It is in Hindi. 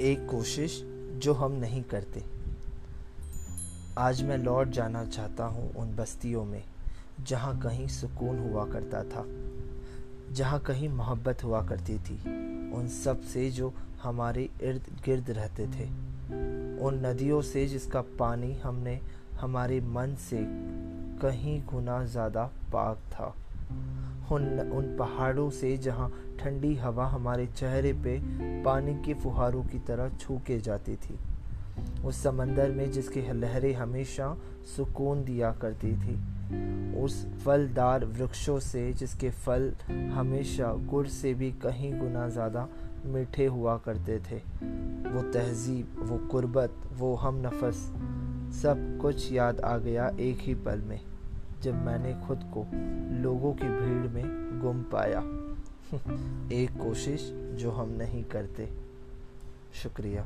एक कोशिश जो हम नहीं करते। आज मैं लौट जाना चाहता हूँ उन बस्तियों में, जहाँ कहीं सुकून हुआ करता था, जहाँ कहीं मोहब्बत हुआ करती थी। उन सबसे जो हमारे इर्द गिर्द रहते थे, उन नदियों से जिसका पानी हमने हमारे मन से कहीं गुना ज़्यादा पाक था। उन उन पहाड़ों से जहाँ ठंडी हवा हमारे चेहरे पे पानी के फुहारों की तरह छू के जाती थी। उस समंदर में जिसकी लहरें हमेशा सुकून दिया करती थी। उस फलदार वृक्षों से जिसके फल हमेशा गुड़ से भी कहीं गुना ज़्यादा मीठे हुआ करते थे। वो तहजीब, वो कुर्बत, वो हम नफस, सब कुछ याद आ गया एक ही पल में, जब मैंने खुद को लोगों की भीड़ में गुम पाया। एक कोशिश जो हम नहीं करते। शुक्रिया।